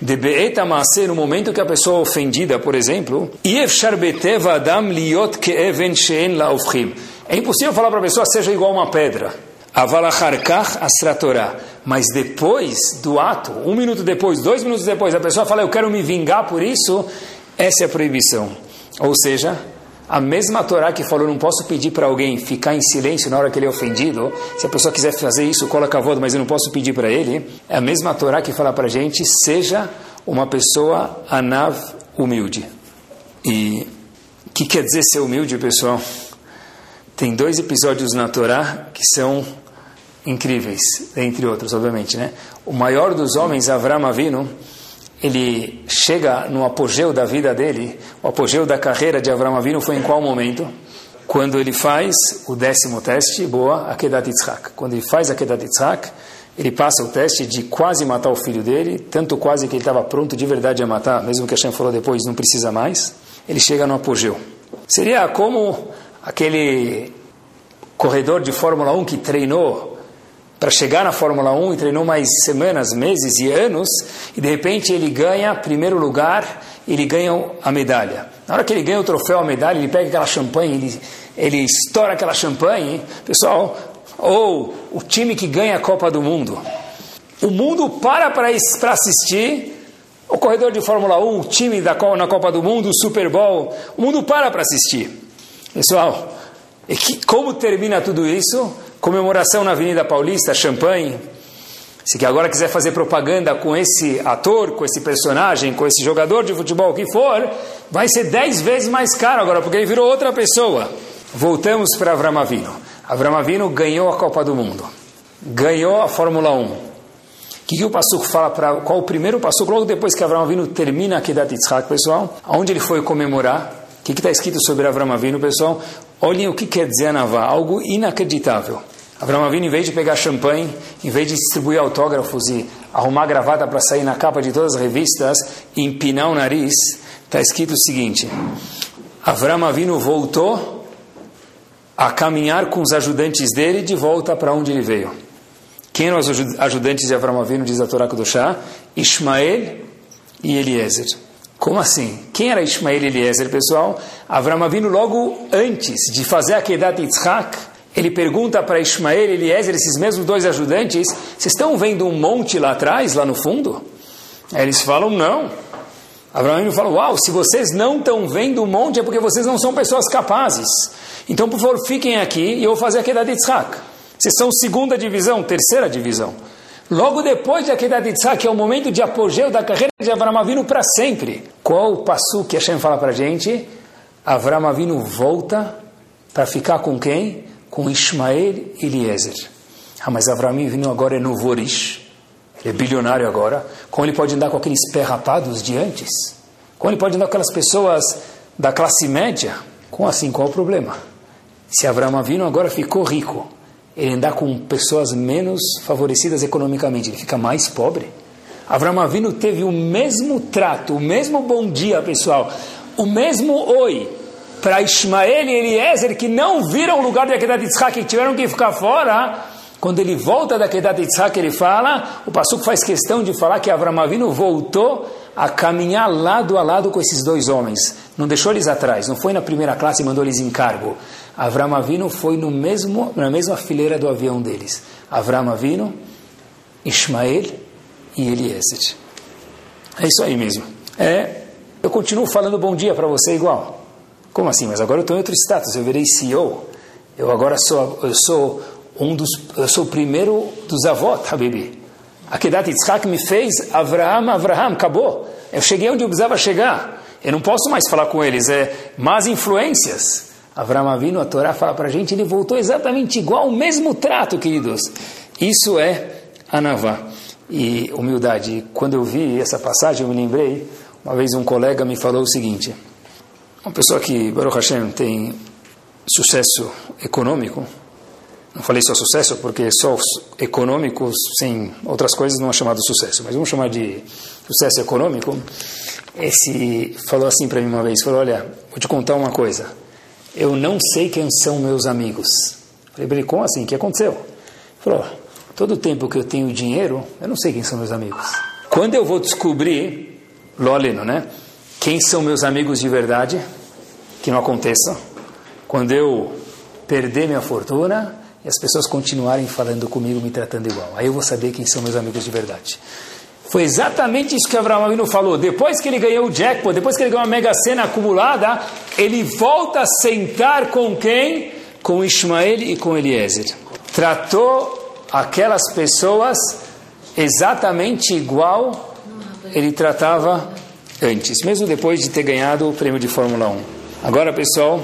de be'eta no momento que a pessoa é ofendida, por exemplo, adam liot ke'even she'en la'ofchim. É impossível falar para a pessoa, seja igual uma pedra. Avalacharkach asratorá. Mas depois do ato, um minuto depois, dois minutos depois, a pessoa fala, eu quero me vingar por isso, essa é a proibição. Ou seja, a mesma Torá que falou, não posso pedir para alguém ficar em silêncio na hora que ele é ofendido, se a pessoa quiser fazer isso, coloca a voz, mas eu não posso pedir para ele, é a mesma Torá que fala para a gente, seja uma pessoa anav humilde. E o que quer dizer ser humilde, pessoal? Tem dois episódios na Torá que são incríveis, entre outros, obviamente, né? O maior dos homens, Avram Avinu, ele chega no apogeu da vida dele, o apogeu da carreira de Avram Avinu foi em qual momento? Quando ele faz o décimo teste, boa, Akedat Yitzhak. Quando ele faz Akedat Yitzhak, ele passa o teste de quase matar o filho dele, tanto quase que ele estava pronto de verdade a matar, mesmo que Hashem falou depois, não precisa mais. Ele chega no apogeu. Seria como aquele corredor de Fórmula 1 que treinou para chegar na Fórmula 1 e treinou mais semanas, meses e anos, e de repente ele ganha primeiro lugar, ele ganha a medalha. Na hora que ele ganha o troféu, a medalha, ele pega aquela champanhe, ele, ele estoura aquela champanhe, pessoal, ou o time que ganha a Copa do Mundo. O mundo para para assistir o corredor de Fórmula 1, o time da, na Copa do Mundo, o Super Bowl, o mundo para para assistir. Pessoal, e que, como termina tudo isso? Comemoração na Avenida Paulista, champanhe. Se que agora quiser fazer propaganda com esse ator, com esse personagem, com esse jogador de futebol, que for, vai ser dez vezes mais caro agora, porque ele virou outra pessoa. Voltamos para Avram Avinu. Avram Avinu ganhou a Copa do Mundo. Ganhou a Fórmula 1. O que, que o Passuco fala para. Qual o primeiro Passuco? Logo depois que Avram Avinu termina a Kedat Yitzhak, pessoal, aonde ele foi comemorar? O que está escrito sobre Avram Avinu, pessoal? Olhem o que quer dizer Navá, algo inacreditável. Abraão Avinu, em vez de pegar champanhe, em vez de distribuir autógrafos e arrumar gravata para sair na capa de todas as revistas e empinar o nariz, está escrito o seguinte: Abraão Avinu voltou a caminhar com os ajudantes dele de volta para onde ele veio. Quem eram os ajudantes de Abraão Avinu, diz a Torá Kudoshá? Ismael e Eliezer. Como assim? Quem era Ismael e Eliezer, pessoal? Abraão Avinu, logo antes de fazer a Kedat Yitzhak, ele pergunta para Ismael e Eliezer, esses mesmos dois ajudantes, vocês estão vendo um monte lá atrás, lá no fundo? Eles falam, não. Abraão fala, uau, se vocês não estão vendo um monte é porque vocês não são pessoas capazes. Então, por favor, fiquem aqui e eu vou fazer a queda de Yitzhak. Vocês são segunda divisão, terceira divisão. Logo depois de Akedat Yitzhak, que é o momento de apogeu da carreira de Avram Avinu para sempre. Qual o passo que Hashem fala para a gente? Avram Avinu volta para ficar com quem? Com Ismael e Eliezer. Ah, mas Avram Avinu agora é no Vorish. Ele é bilionário agora. Como ele pode andar com aqueles pé rapados de antes? Como ele pode andar com aquelas pessoas da classe média? Com assim, qual o problema? Se Avram Avinu agora ficou rico, ele andar com pessoas menos favorecidas economicamente, ele fica mais pobre. Avram Avinu teve o mesmo trato, o mesmo bom dia, pessoal, o mesmo oi para Ismael e Eliezer, que não viram o lugar de Akedat Yitzhak, que tiveram que ficar fora. Quando ele volta da Akedat Yitzhak, ele fala, o Passuco faz questão de falar que Avram Avinu voltou a caminhar lado a lado com esses dois homens. Não deixou eles atrás, não foi na primeira classe e mandou eles em cargo. Avram Avinu foi no mesmo, na mesma fileira do avião deles. Avram Avinu, Ismael e Eliezer. É isso aí mesmo. É, eu continuo falando bom dia para você igual. Como assim? Mas agora eu estou em outro status, eu virei CEO. Eu agora sou, eu sou um dos, eu sou o primeiro dos avós, Habibi. Akedat Yitzhak me fez Avraham, Avraham, acabou. Eu cheguei onde eu precisava chegar. Eu não posso mais falar com eles, é más influências. Avraham Avinu, a Torá fala para a gente, ele voltou exatamente igual, o mesmo trato, queridos. Isso é Anavá. E humildade. Quando eu vi essa passagem, eu me lembrei, uma vez um colega me falou o seguinte, uma pessoa que, Baruch Hashem, tem sucesso econômico, não falei só sucesso porque só econômico sem outras coisas não é chamado sucesso, mas vamos chamar de sucesso econômico. Esse falou assim para mim uma vez, falou, olha, vou te contar uma coisa, eu não sei quem são meus amigos. Falei ele, como assim? O que aconteceu? Ele falou, todo tempo que eu tenho dinheiro, eu não sei quem são meus amigos. Quando eu vou descobrir, loleno, né? Quem são meus amigos de verdade, que não aconteça. Quando eu perder minha fortuna, e as pessoas continuarem falando comigo, me tratando igual. Aí eu vou saber quem são meus amigos de verdade. Foi exatamente isso que Abraão Avinu falou. Depois que ele ganhou o jackpot, depois que ele ganhou a mega cena acumulada, ele volta a sentar com quem? Com Ismael e com Eliezer. Tratou aquelas pessoas exatamente igual ele tratava antes, mesmo depois de ter ganhado o prêmio de Fórmula 1. Agora, pessoal,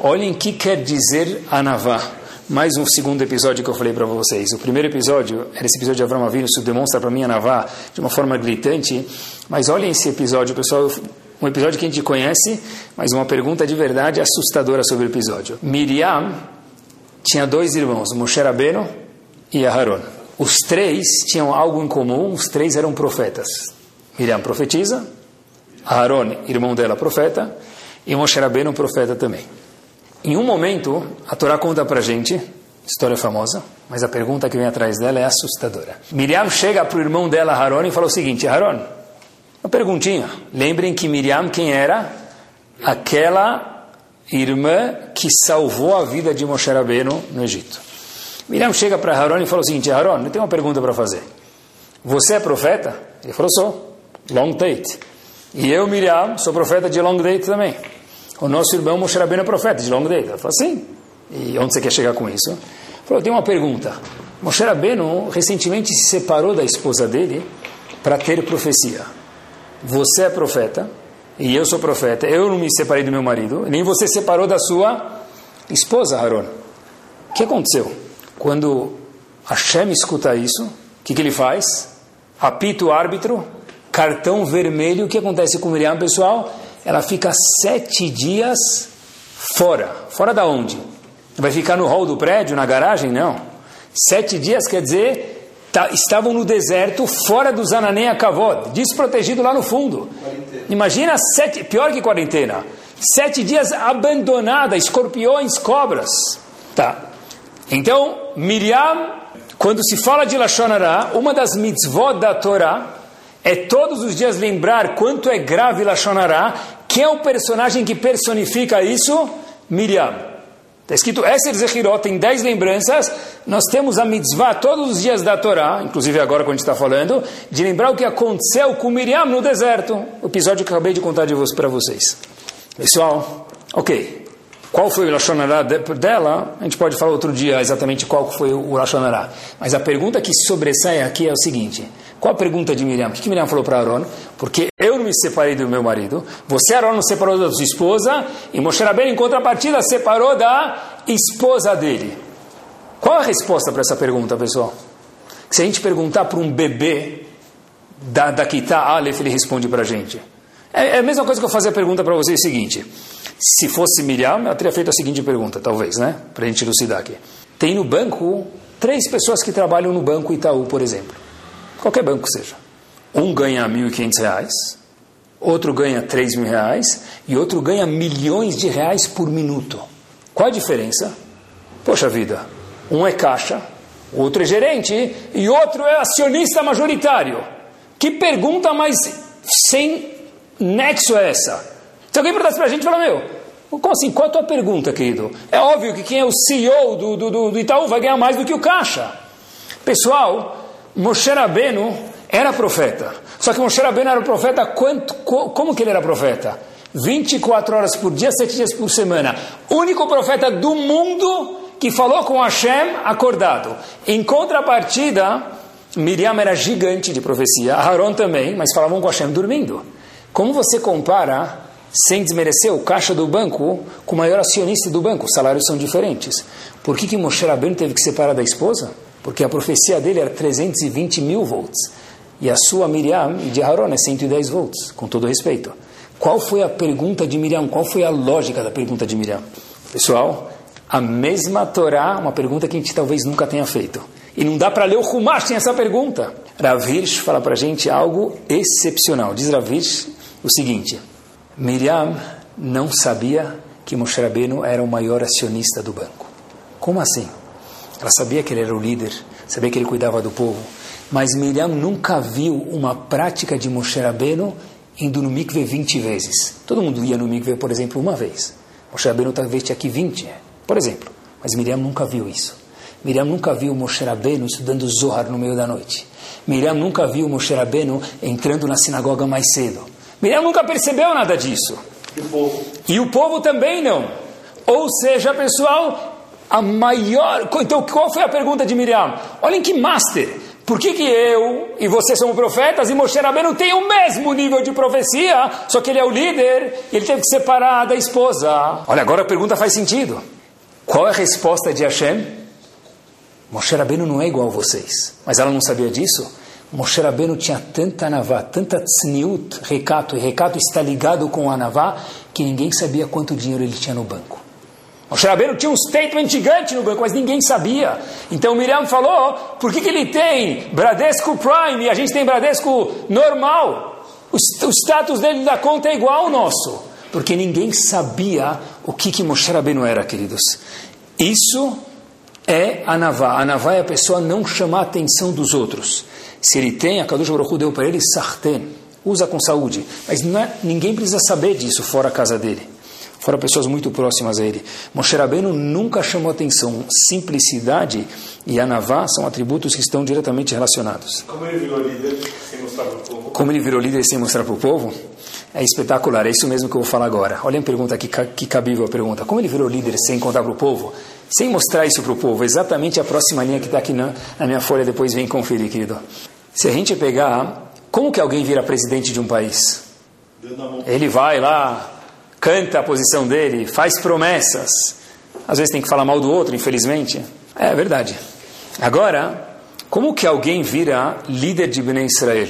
olhem o que quer dizer Anavá mais um segundo episódio que eu falei para vocês. O primeiro episódio era esse episódio de Avram Avinu, isso demonstra para mim a Navá de uma forma gritante. Mas olhem esse episódio, pessoal, um episódio que a gente conhece, mas uma pergunta de verdade assustadora sobre o episódio. Miriam tinha dois irmãos, Moshe Rabbeinu e Aharon. Os três tinham algo em comum, os três eram profetas. Miriam profetiza, Aharon, irmão dela, profeta, e Moshe Rabbeinu, profeta também. Em um momento, a Torá conta para gente, história famosa, mas a pergunta que vem atrás dela é assustadora. Miriam chega para o irmão dela, Haron, e fala o seguinte: Haron, uma perguntinha. Lembrem que Miriam quem era? Aquela irmã que salvou a vida de Moshe Rabbeinu no Egito. Miriam chega para Haron e fala o seguinte: Haron, eu tenho uma pergunta para fazer. Você é profeta? Ele falou: sou. Long date. E eu, Miriam, sou profeta de long date também o nosso irmão Moshe Rabbeinu é profeta de longa data. Ele falou, sim. E onde você quer chegar com isso? Falou, tem uma pergunta. Moshe Rabbeinu recentemente se separou da esposa dele para ter profecia. Você é profeta e eu sou profeta. Eu não me separei do meu marido, nem você separou da sua esposa, Aaron. O que aconteceu? Quando Hashem escuta isso, o que, que ele faz? Apita o árbitro, cartão vermelho. O que acontece com Miriam, pessoal? ela fica sete dias fora. Fora da onde? Vai ficar no hall do prédio, na garagem? Não. Sete dias quer dizer, tá, estavam no deserto, fora do Zananeia Kavod, desprotegido lá no fundo. Quarentena. Imagina sete, pior que quarentena. Sete dias abandonada, escorpiões, cobras. Tá. Então, Miriam, quando se fala de Lashonara, uma das mitzvot da Torá, é todos os dias lembrar quanto é grave Lashonará. Quem é o personagem que personifica isso? Miriam. Está escrito Esser Zechirot, tem dez lembranças. Nós temos a mitzvah todos os dias da Torá, inclusive agora quando a gente está falando, de lembrar o que aconteceu com Miriam no deserto. O episódio que eu acabei de contar de para vocês. Pessoal, ok. Qual foi o Lashonará dela? A gente pode falar outro dia exatamente qual foi o Lashonará. Mas a pergunta que sobressai aqui é o seguinte: qual a pergunta de Miriam? O que Miriam falou para Aaron? Porque eu não me separei do meu marido, você, Aaron, não separou da sua esposa, e Moshe Rabbeinu, em contrapartida, separou da esposa dele. Qual a resposta para essa pergunta, pessoal? Se a gente perguntar para um bebê da, da Kita Aleph, ele responde para a gente. É, é, a mesma coisa que eu fazer a pergunta para vocês, é o seguinte. Se fosse Miriam, eu teria feito a seguinte pergunta, talvez, né? Para a gente elucidar aqui. Tem no banco três pessoas que trabalham no banco Itaú, por exemplo. Qualquer banco seja. Um ganha R$ 1.500, outro ganha R$ 3.000 e outro ganha milhões de reais por minuto. Qual a diferença? Poxa vida, um é caixa, outro é gerente e outro é acionista majoritário. Que pergunta mais sem nexo é essa? Se alguém perguntasse para a gente, fala, meu, como assim? Qual a tua pergunta, querido? É óbvio que quem é o CEO do, do, do Itaú vai ganhar mais do que o caixa. Pessoal, Moshe Rabbeinu era profeta. Só que Moshe Rabbeinu era profeta quanto, como que ele era profeta? 24 horas por dia, 7 dias por semana. Único profeta do mundo que falou com Hashem acordado. Em contrapartida, Miriam era gigante de profecia, Aaron também, mas falavam com Hashem dormindo. Como você compara, sem desmerecer, o caixa do banco com o maior acionista do banco? Os salários são diferentes. Por que, que Moshe Rabbeinu teve que separar da esposa? Porque a profecia dele era 320 mil volts. E a sua Miriam de Aaron é 110 volts, com todo respeito. Qual foi a pergunta de Miriam? Qual foi a lógica da pergunta de Miriam? Pessoal, a mesma Torá, uma pergunta que a gente talvez nunca tenha feito. E não dá para ler o Humash sem essa pergunta. Ravirsh fala para a gente algo excepcional. Diz Ravirsh o seguinte: Miriam não sabia que Moshe Rabbeinu era o maior acionista do banco. Como assim? Ela sabia que ele era o líder, sabia que ele cuidava do povo, mas Miriam nunca viu uma prática de Moshe Rabbeinu indo no mikve 20 vezes. Todo mundo ia no mikve, por exemplo, uma vez. Moshe Rabbeinu talvez tinha aqui 20, por exemplo. Mas Miriam nunca viu isso. Miriam nunca viu Moshe Rabbeinu estudando Zohar no meio da noite. Miriam nunca viu Moshe Rabbeinu entrando na sinagoga mais cedo. Miriam nunca percebeu nada disso. E o povo, e o povo também não. Ou seja, pessoal, a maior. Então, qual foi a pergunta de Miriam? Olhem que master. Por que, que eu e você somos profetas e Moshe Rabbeinu tem o mesmo nível de profecia, só que ele é o líder e ele teve que separar da esposa? Olha, agora a pergunta faz sentido. Qual é a resposta de Hashem? Moshe Rabbeinu não é igual a vocês. Mas ela não sabia disso? Moshe Rabbeinu tinha tanta anavá, tanta tzniut, recato, e recato está ligado com a anavá, que ninguém sabia quanto dinheiro ele tinha no banco. Moshe Rabbeinu tinha um statement gigante no banco, mas ninguém sabia. Então Miriam falou, por que, que ele tem Bradesco Prime e a gente tem Bradesco normal? O, o status dele da conta é igual ao nosso. Porque ninguém sabia o que, que Moshe Rabbeinu era, queridos. Isso é a Navá. A Navá é a pessoa não chamar a atenção dos outros. Se ele tem, a Kadosh Baruch Hu deu para ele sartén. Usa com saúde. Mas é, ninguém precisa saber disso fora a casa dele fora pessoas muito próximas a ele. Moshe Rabbeinu nunca chamou atenção. Simplicidade e anavá são atributos que estão diretamente relacionados. Como ele virou líder sem mostrar para o povo? Como ele virou líder sem mostrar para o povo? É espetacular, é isso mesmo que eu vou falar agora. Olha a pergunta, que, que cabível a pergunta. Como ele virou líder sem contar para o povo? Sem mostrar isso para o povo. Exatamente a próxima linha que está aqui na, na minha folha, depois vem conferir, querido. Se a gente pegar, como que alguém vira presidente de um país? Ele vai lá, canta a posição dele, faz promessas. Às vezes tem que falar mal do outro, infelizmente. É verdade. Agora, como que alguém vira líder de Bnei Israel?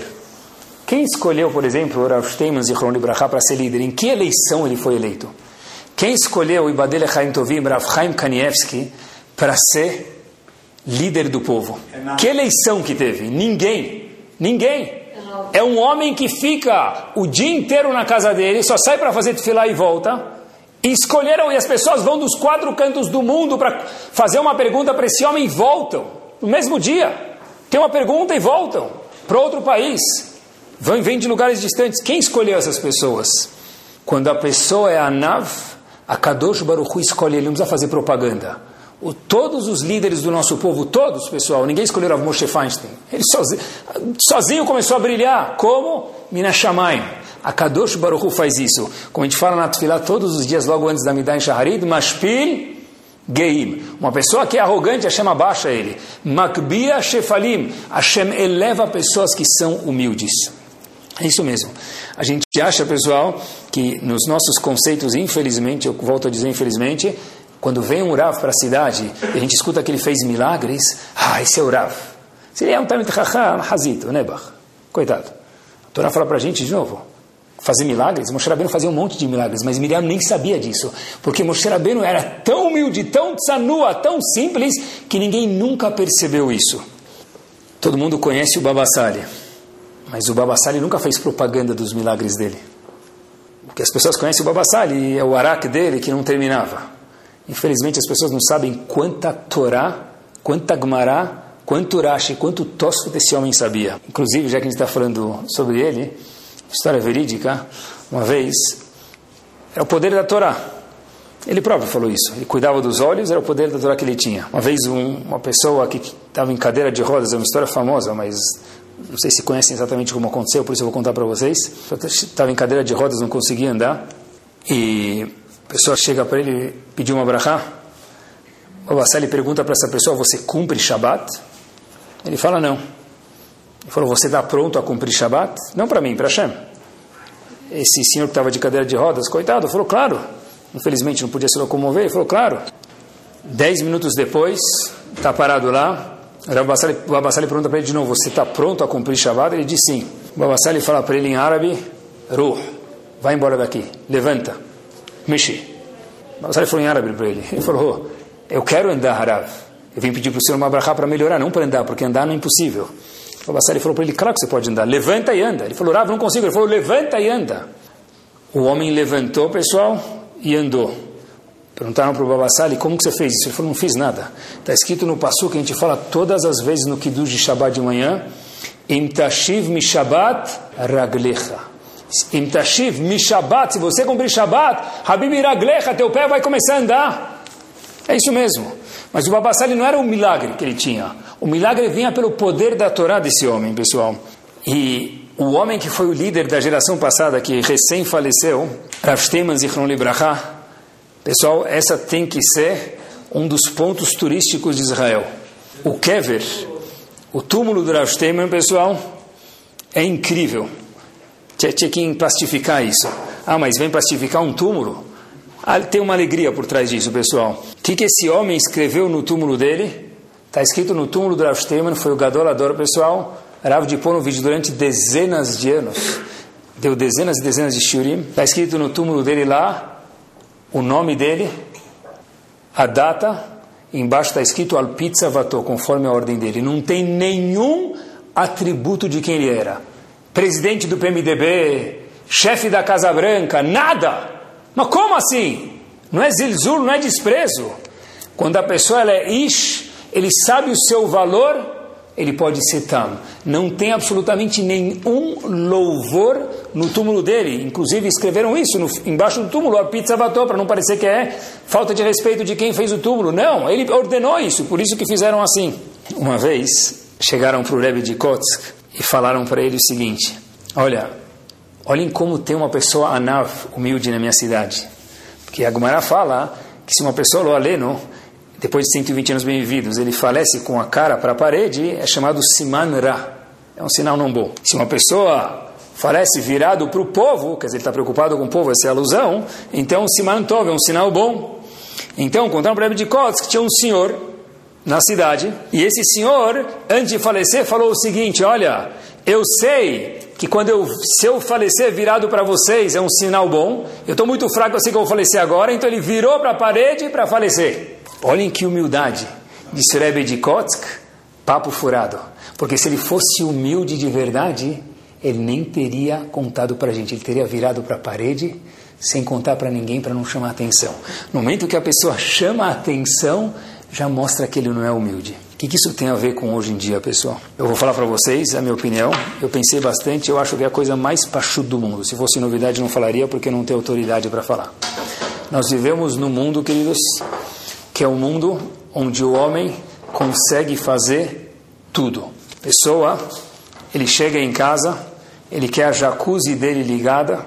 Quem escolheu, por exemplo, Rav Steinman Zichron Ibrahá para ser líder? Em que eleição ele foi eleito? Quem escolheu Ibadele Chaim Tovim, Rav Chaim Kanievski, para ser líder do povo? Que eleição que teve? Ninguém. Ninguém. É um homem que fica o dia inteiro na casa dele, só sai para fazer tefilá e volta. E escolheram, e as pessoas vão dos quatro cantos do mundo para fazer uma pergunta para esse homem e voltam. No mesmo dia. Tem uma pergunta e voltam para outro país. Vão, vêm de lugares distantes. Quem escolheu essas pessoas? Quando a pessoa é a Nav, a Kadosh Baruch escolhe, ele não precisa fazer propaganda. O, todos os líderes do nosso povo, todos, pessoal, ninguém escolheu Rav Moshe Feinstein. Ele sozinho, sozinho começou a brilhar. Como? Minashamayim. A Kadosh Baruch faz isso. Como a gente fala na Tfilah todos os dias, logo antes da Midah em Shaharid, Mashpil Geim. Uma pessoa que é arrogante, Hashem abaixa ele. Makbia Shefalim. Hashem eleva pessoas que são humildes. É isso mesmo. A gente acha, pessoal, que nos nossos conceitos, infelizmente, eu volto a dizer infelizmente, quando vem um Rav para a cidade e a gente escuta que ele fez milagres, ah, esse é o Rav. Se ele é um Tamit Chacham, Hazito, Nebach. Coitado. A Torá fala para a gente de novo, fazer milagres. Moshe Rabbeinu fazia um monte de milagres, mas Miriam nem sabia disso, porque Moshe Rabbeinu era tão humilde, tão tsanua, tão simples, que ninguém nunca percebeu isso. Todo mundo conhece o Babassali, mas o Babassali nunca fez propaganda dos milagres dele. Que as pessoas conhecem o Babassali é o araque dele que não terminava. Infelizmente as pessoas não sabem quanta Torá, quanta Gmará, quanto Rashi, quanto Tosfot esse homem sabia. Inclusive, já que a gente está falando sobre ele, história verídica, uma vez, era o poder da Torá. Ele próprio falou isso. Ele cuidava dos olhos, era o poder da Torá que ele tinha. Uma vez, um, uma pessoa que estava em cadeira de rodas, é uma história famosa, mas não sei se conhecem exatamente como aconteceu, por isso eu vou contar para vocês. Estava em cadeira de rodas, não conseguia andar, e a pessoa chega para ele pedir uma brachá. O Bassali pergunta para essa pessoa: Você cumpre Shabat? Ele fala: Não. Ele falou: Você está pronto a cumprir Shabat? Não para mim, para Hashem. Esse senhor que estava de cadeira de rodas, coitado, falou: Claro. Infelizmente não podia se locomover. Ele falou: Claro. Dez minutos depois, está parado lá. O Babassali pergunta para ele de novo: Você está pronto a cumprir Shabat? Ele diz sim. O Babassali fala para ele em árabe: Ruh, vai embora daqui, levanta, mexe. O Babassali falou em árabe para ele: Ele falou: oh, Eu quero andar, Harav. Eu vim pedir para o senhor uma brachá para melhorar, não para andar, porque andar não é impossível. O Bassali falou para ele, claro que você pode andar, levanta e anda. Ele falou, Rav, não consigo. Ele falou, levanta e anda. O homem levantou, pessoal, e andou. Perguntaram para o Babassali, como que você fez isso? Ele falou, não fiz nada. Está escrito no passo que a gente fala todas as vezes no Kiddush de Shabbat de manhã, Imtashiv mi Shabbat raglecha. Imtashiv mi Shabbat, se você cumprir Shabbat, Habib raglecha, teu pé vai começar a andar. É isso mesmo. Mas o Babassali não era um milagre que ele tinha. O milagre vinha pelo poder da Torá desse homem, pessoal. E o homem que foi o líder da geração passada, que recém faleceu, Rav Steinman Zichron Libraha, pessoal, essa tem que ser um dos pontos turísticos de Israel. O Kever, o túmulo do Rav Steinman, pessoal, é incrível. Tinha que plastificar isso. Ah, mas vem plastificar um túmulo? Ah, tem uma alegria por trás disso, pessoal. O que, que esse homem escreveu no túmulo dele? Está escrito no túmulo do Rav Steinman, foi o gadolador, pessoal. Rav de vídeo durante dezenas de anos. Deu dezenas e dezenas de shiurim. Está escrito no túmulo dele lá, o nome dele, a data, embaixo está escrito Alpizza Vato, conforme a ordem dele. Não tem nenhum atributo de quem ele era. Presidente do PMDB, chefe da Casa Branca, nada! Mas como assim? Não é zilzul, não é desprezo. Quando a pessoa ela é ish, ele sabe o seu valor, ele pode ser tam. Não tem absolutamente nenhum louvor no túmulo dele. Inclusive escreveram isso no, embaixo do túmulo, a pizza vatou, para não parecer que é falta de respeito de quem fez o túmulo. Não, ele ordenou isso, por isso que fizeram assim. Uma vez chegaram para o Rebbe de Kotsk e falaram para ele o seguinte: Olha, Olhem como tem uma pessoa anav, humilde na minha cidade. Porque a Gumara fala que se uma pessoa lo aleno, depois de 120 anos bem-vividos, ele falece com a cara para a parede, é chamado siman ra. É um sinal não bom. Se uma pessoa falece virado para o povo, quer dizer, ele está preocupado com o povo, essa é a alusão, então siman tov é um sinal bom. Então, contaram para de Kots que tinha um senhor na cidade, e esse senhor, antes de falecer, falou o seguinte: Olha, eu sei que quando eu, se eu falecer virado para vocês é um sinal bom. Eu estou muito fraco, eu sei que eu vou falecer agora, então ele virou para a parede para falecer. Olhem que humildade, disse Rebbe de Kotsk, papo furado. Porque se ele fosse humilde de verdade, ele nem teria contado para a gente, ele teria virado para a parede sem contar para ninguém para não chamar atenção. No momento que a pessoa chama a atenção, já mostra que ele não é humilde que, que isso tem a ver com hoje em dia, pessoal? Eu vou falar para vocês a minha opinião. Eu pensei bastante, eu acho que é a coisa mais pachuda do mundo. Se fosse novidade, não falaria porque não tenho autoridade para falar. Nós vivemos num mundo, queridos, que é um mundo onde o homem consegue fazer tudo. Pessoa, ele chega em casa ele quer a jacuzzi dele ligada,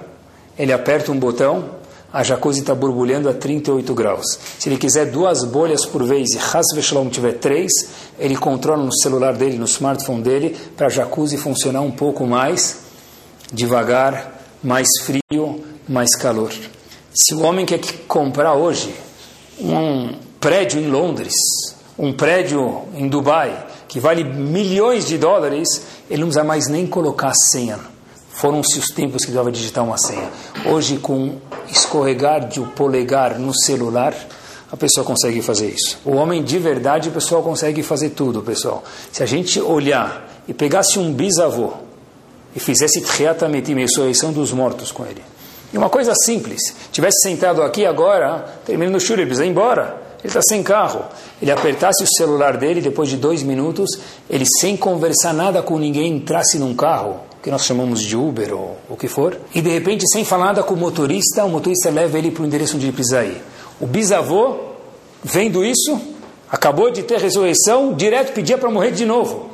ele aperta um botão, a jacuzzi está borbulhando a 38 graus. Se ele quiser duas bolhas por vez e Hasve tiver três, ele controla no celular dele, no smartphone dele, para a jacuzzi funcionar um pouco mais devagar, mais frio, mais calor. Se o homem quer comprar hoje um prédio em Londres, um prédio em Dubai, que vale milhões de dólares, ele não precisa mais nem colocar a senha. Foram-se os tempos que precisava digitar uma senha. Hoje, com escorregar de um polegar no celular, a pessoa consegue fazer isso. O homem de verdade, o pessoal consegue fazer tudo, pessoal. Se a gente olhar e pegasse um bisavô e fizesse Triatametim, ressurreição dos mortos com ele. E uma coisa simples, tivesse sentado aqui agora, terminando o shur, ele embora. Ele está sem carro. Ele apertasse o celular dele, depois de dois minutos, ele sem conversar nada com ninguém, entrasse num carro, que nós chamamos de Uber ou o que for, e de repente, sem falar nada com o motorista, o motorista leva ele para o endereço onde ele precisa ir. O bisavô, vendo isso, acabou de ter ressurreição, direto pedia para morrer de novo.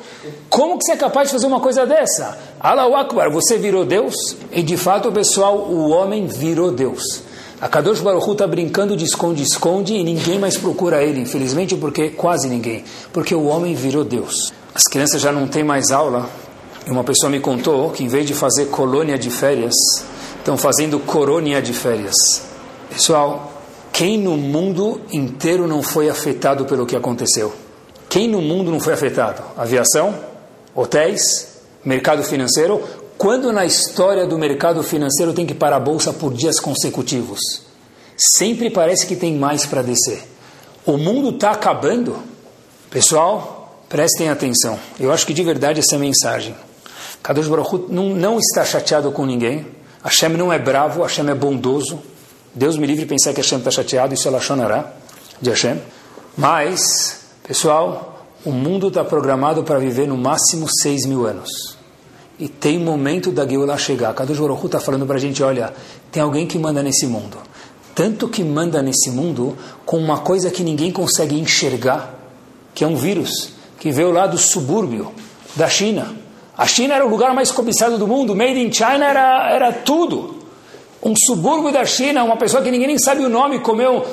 Como que você é capaz de fazer uma coisa dessa? Allahu Akbar, você virou Deus? E de fato, pessoal, o homem virou Deus. A Kadosh Baruch está brincando de esconde-esconde e ninguém mais procura ele, infelizmente, porque quase ninguém. Porque o homem virou Deus. As crianças já não têm mais aula. Uma pessoa me contou que em vez de fazer colônia de férias, estão fazendo corônia de férias. Pessoal, quem no mundo inteiro não foi afetado pelo que aconteceu? Quem no mundo não foi afetado? Aviação? Hotéis? Mercado financeiro? Quando na história do mercado financeiro tem que parar a bolsa por dias consecutivos? Sempre parece que tem mais para descer. O mundo está acabando? Pessoal, prestem atenção. Eu acho que de verdade essa é mensagem. Kadosh Baruch não, não está chateado com ninguém. Hashem não é bravo, Hashem é bondoso. Deus me livre de pensar que Hashem está chateado, isso é Lashonará de Hashem. Mas, pessoal, o mundo está programado para viver no máximo seis mil anos. E tem momento da Geulah chegar. Kadosh Baruch está falando para a gente, olha, tem alguém que manda nesse mundo. Tanto que manda nesse mundo com uma coisa que ninguém consegue enxergar, que é um vírus, que veio lá do subúrbio da China. A China era o lugar mais cobiçado do mundo, Made in China era, era tudo. Um subúrbio da China, uma pessoa que ninguém nem sabe o nome, comeu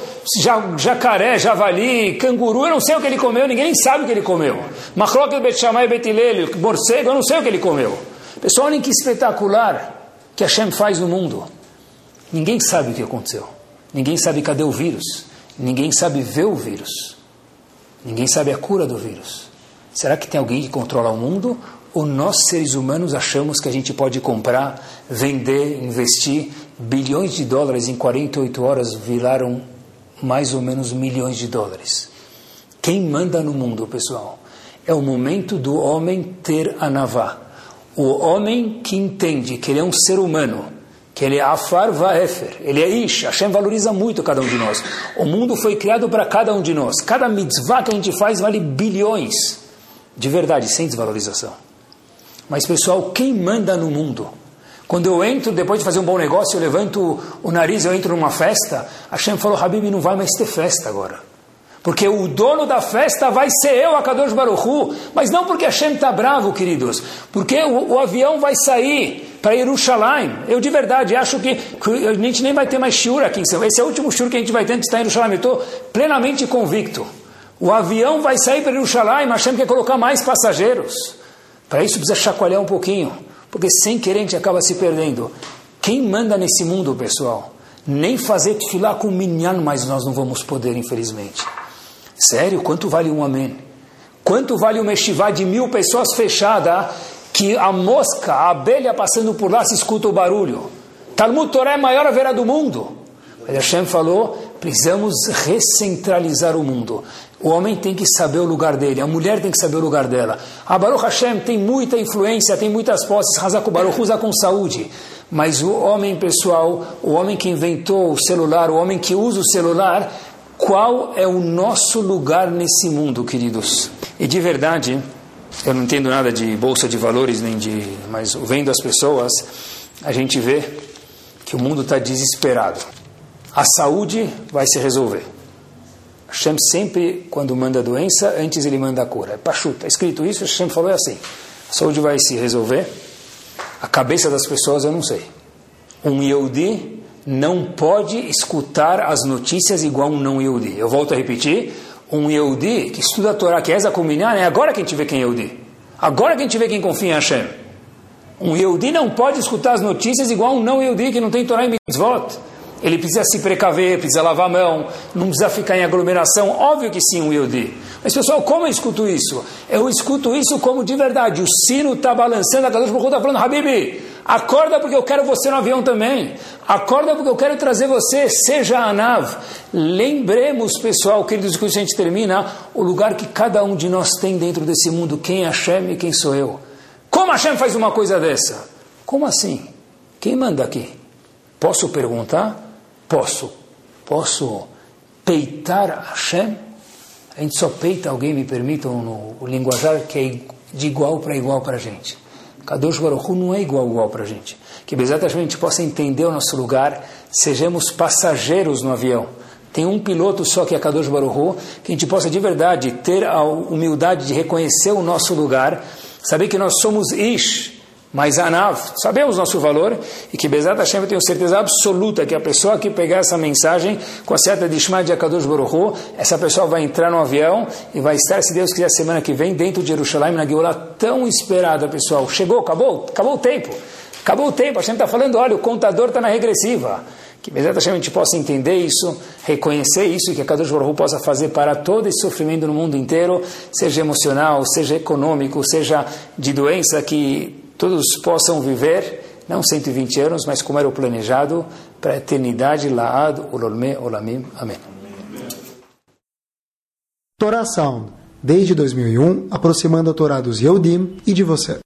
jacaré, javali, canguru, eu não sei o que ele comeu, ninguém sabe o que ele comeu. Machloket betchamai betilelho, morcego, eu não sei o que ele comeu. Pessoal, olhem que espetacular que Hashem faz no mundo. Ninguém sabe o que aconteceu. Ninguém sabe cadê o vírus. Ninguém sabe ver o vírus. Ninguém sabe a cura do vírus. Será que tem alguém que controla o mundo? Ou nós, seres humanos, achamos que a gente pode comprar, vender, investir bilhões de dólares em 48 horas viraram mais ou menos milhões de dólares? Quem manda no mundo, pessoal? É o momento do homem ter a navá o homem que entende que ele é um ser humano, que ele é afar vaefer, ele é ish, Hashem valoriza muito cada um de nós. O mundo foi criado para cada um de nós. Cada mitzvah que a gente faz vale bilhões. De verdade, sem desvalorização. Mas pessoal, quem manda no mundo? Quando eu entro, depois de fazer um bom negócio, eu levanto o nariz, eu entro numa festa, Hashem falou, Habib, não vai mais ter festa agora. Porque o dono da festa vai ser eu, a Kadosh Baruchu. Mas não porque Hashem está bravo, queridos. Porque o, o, avião vai sair para Jerusalém. Eu de verdade acho que, que, a gente nem vai ter mais shiur aqui em São Esse é o último shiur que a gente vai ter antes de estar em Jerusalém. Eu estou plenamente convicto. O avião vai sair para Jerusalém, Hashem quer colocar mais passageiros. Para isso precisa chacoalhar um pouquinho. Porque sem querer a gente acaba se perdendo. Quem manda nesse mundo, pessoal? Nem fazer tefilá com minyan, mas nós não vamos poder, infelizmente. Sério? Quanto vale um amém? Quanto vale uma estivá de mil pessoas fechada que a mosca, a abelha passando por lá se escuta o barulho? Talmud Torá é a maior haverá do mundo. Mas Hashem falou, precisamos recentralizar o mundo. O homem tem que saber o lugar dele, a mulher tem que saber o lugar dela. A Baruch Hashem tem muita influência, tem muitas posses, Hazaku Baruch usa com saúde. Mas o homem pessoal, o homem que inventou o celular, o homem que usa o celular, qual é o nosso lugar nesse mundo, queridos? E de verdade, eu não entendo nada de bolsa de valores, nem de. Mas vendo as pessoas, a gente vê que o mundo está desesperado. A saúde vai se resolver. Hashem sempre, quando manda doença, antes ele manda a cura. É pachuta. Está escrito isso, Hashem falou é assim. A saúde vai se resolver. A cabeça das pessoas eu não sei. Um Yehudi não pode escutar as notícias igual um não Yehudi. Eu volto a repetir, um Yehudi que estuda a Torá, que essa combinada, é agora que a gente vê quem é Yehudi. Agora que a gente vê quem confia em Hashem. Um Yehudi não pode escutar as notícias igual um não Yehudi que não tem Torá e mitzvot. Ele precisa se precaver, precisa lavar a mão, não precisa ficar em aglomeração. Óbvio que sim, Yehudi. Mas pessoal, como eu escuto isso? Eu escuto isso como de verdade. O sino está balançando, a Kadosh Baruch está falando, Habibi, acorda porque eu quero você no avião também. Acorda porque eu quero trazer você, seja a nave. Lembremos, pessoal, queridos, que a gente termina, o lugar que cada um de nós tem dentro desse mundo. Quem é Hashem e quem sou eu? Como Hashem faz uma coisa dessa? Como assim? Quem manda aqui? Posso perguntar? Posso. Posso peitar Hashem? A gente só peita alguém, me permitam, no, linguajar que é de igual para igual para a gente. Kadosh Baruch não é igual igual para a gente. Que exatamente a gente possa entender o nosso lugar, sejamos passageiros no avião. Tem um piloto só que é Kadosh Baruch que a gente possa de verdade ter a humildade de reconhecer o nosso lugar, saber que nós somos Ish, mas Anav, sabemos nosso valor e que Bezat Hashem eu tenho certeza absoluta que a pessoa que pegar essa mensagem com a certa de Shema de Akadosh Baruch essa pessoa vai entrar no avião e vai estar, se Deus quiser, semana que vem dentro de Jerusalém, na Geulah tão esperada, pessoal. Chegou, acabou, acabou o tempo. Acabou o tempo, a gente está falando, olha, o contador está na regressiva. Que Bezat Hashem a gente possa entender isso, reconhecer isso e que a Kadosh possa fazer para todo esse sofrimento no mundo inteiro, seja emocional, seja econômico, seja de doença, que todos possam viver, não 120 anos, mas como era o planejado, para a eternidade, Laad, Ulolme, Olamim. Amém. Torá Sound, desde 2001, aproximando a Torá dos Yehudim e de você.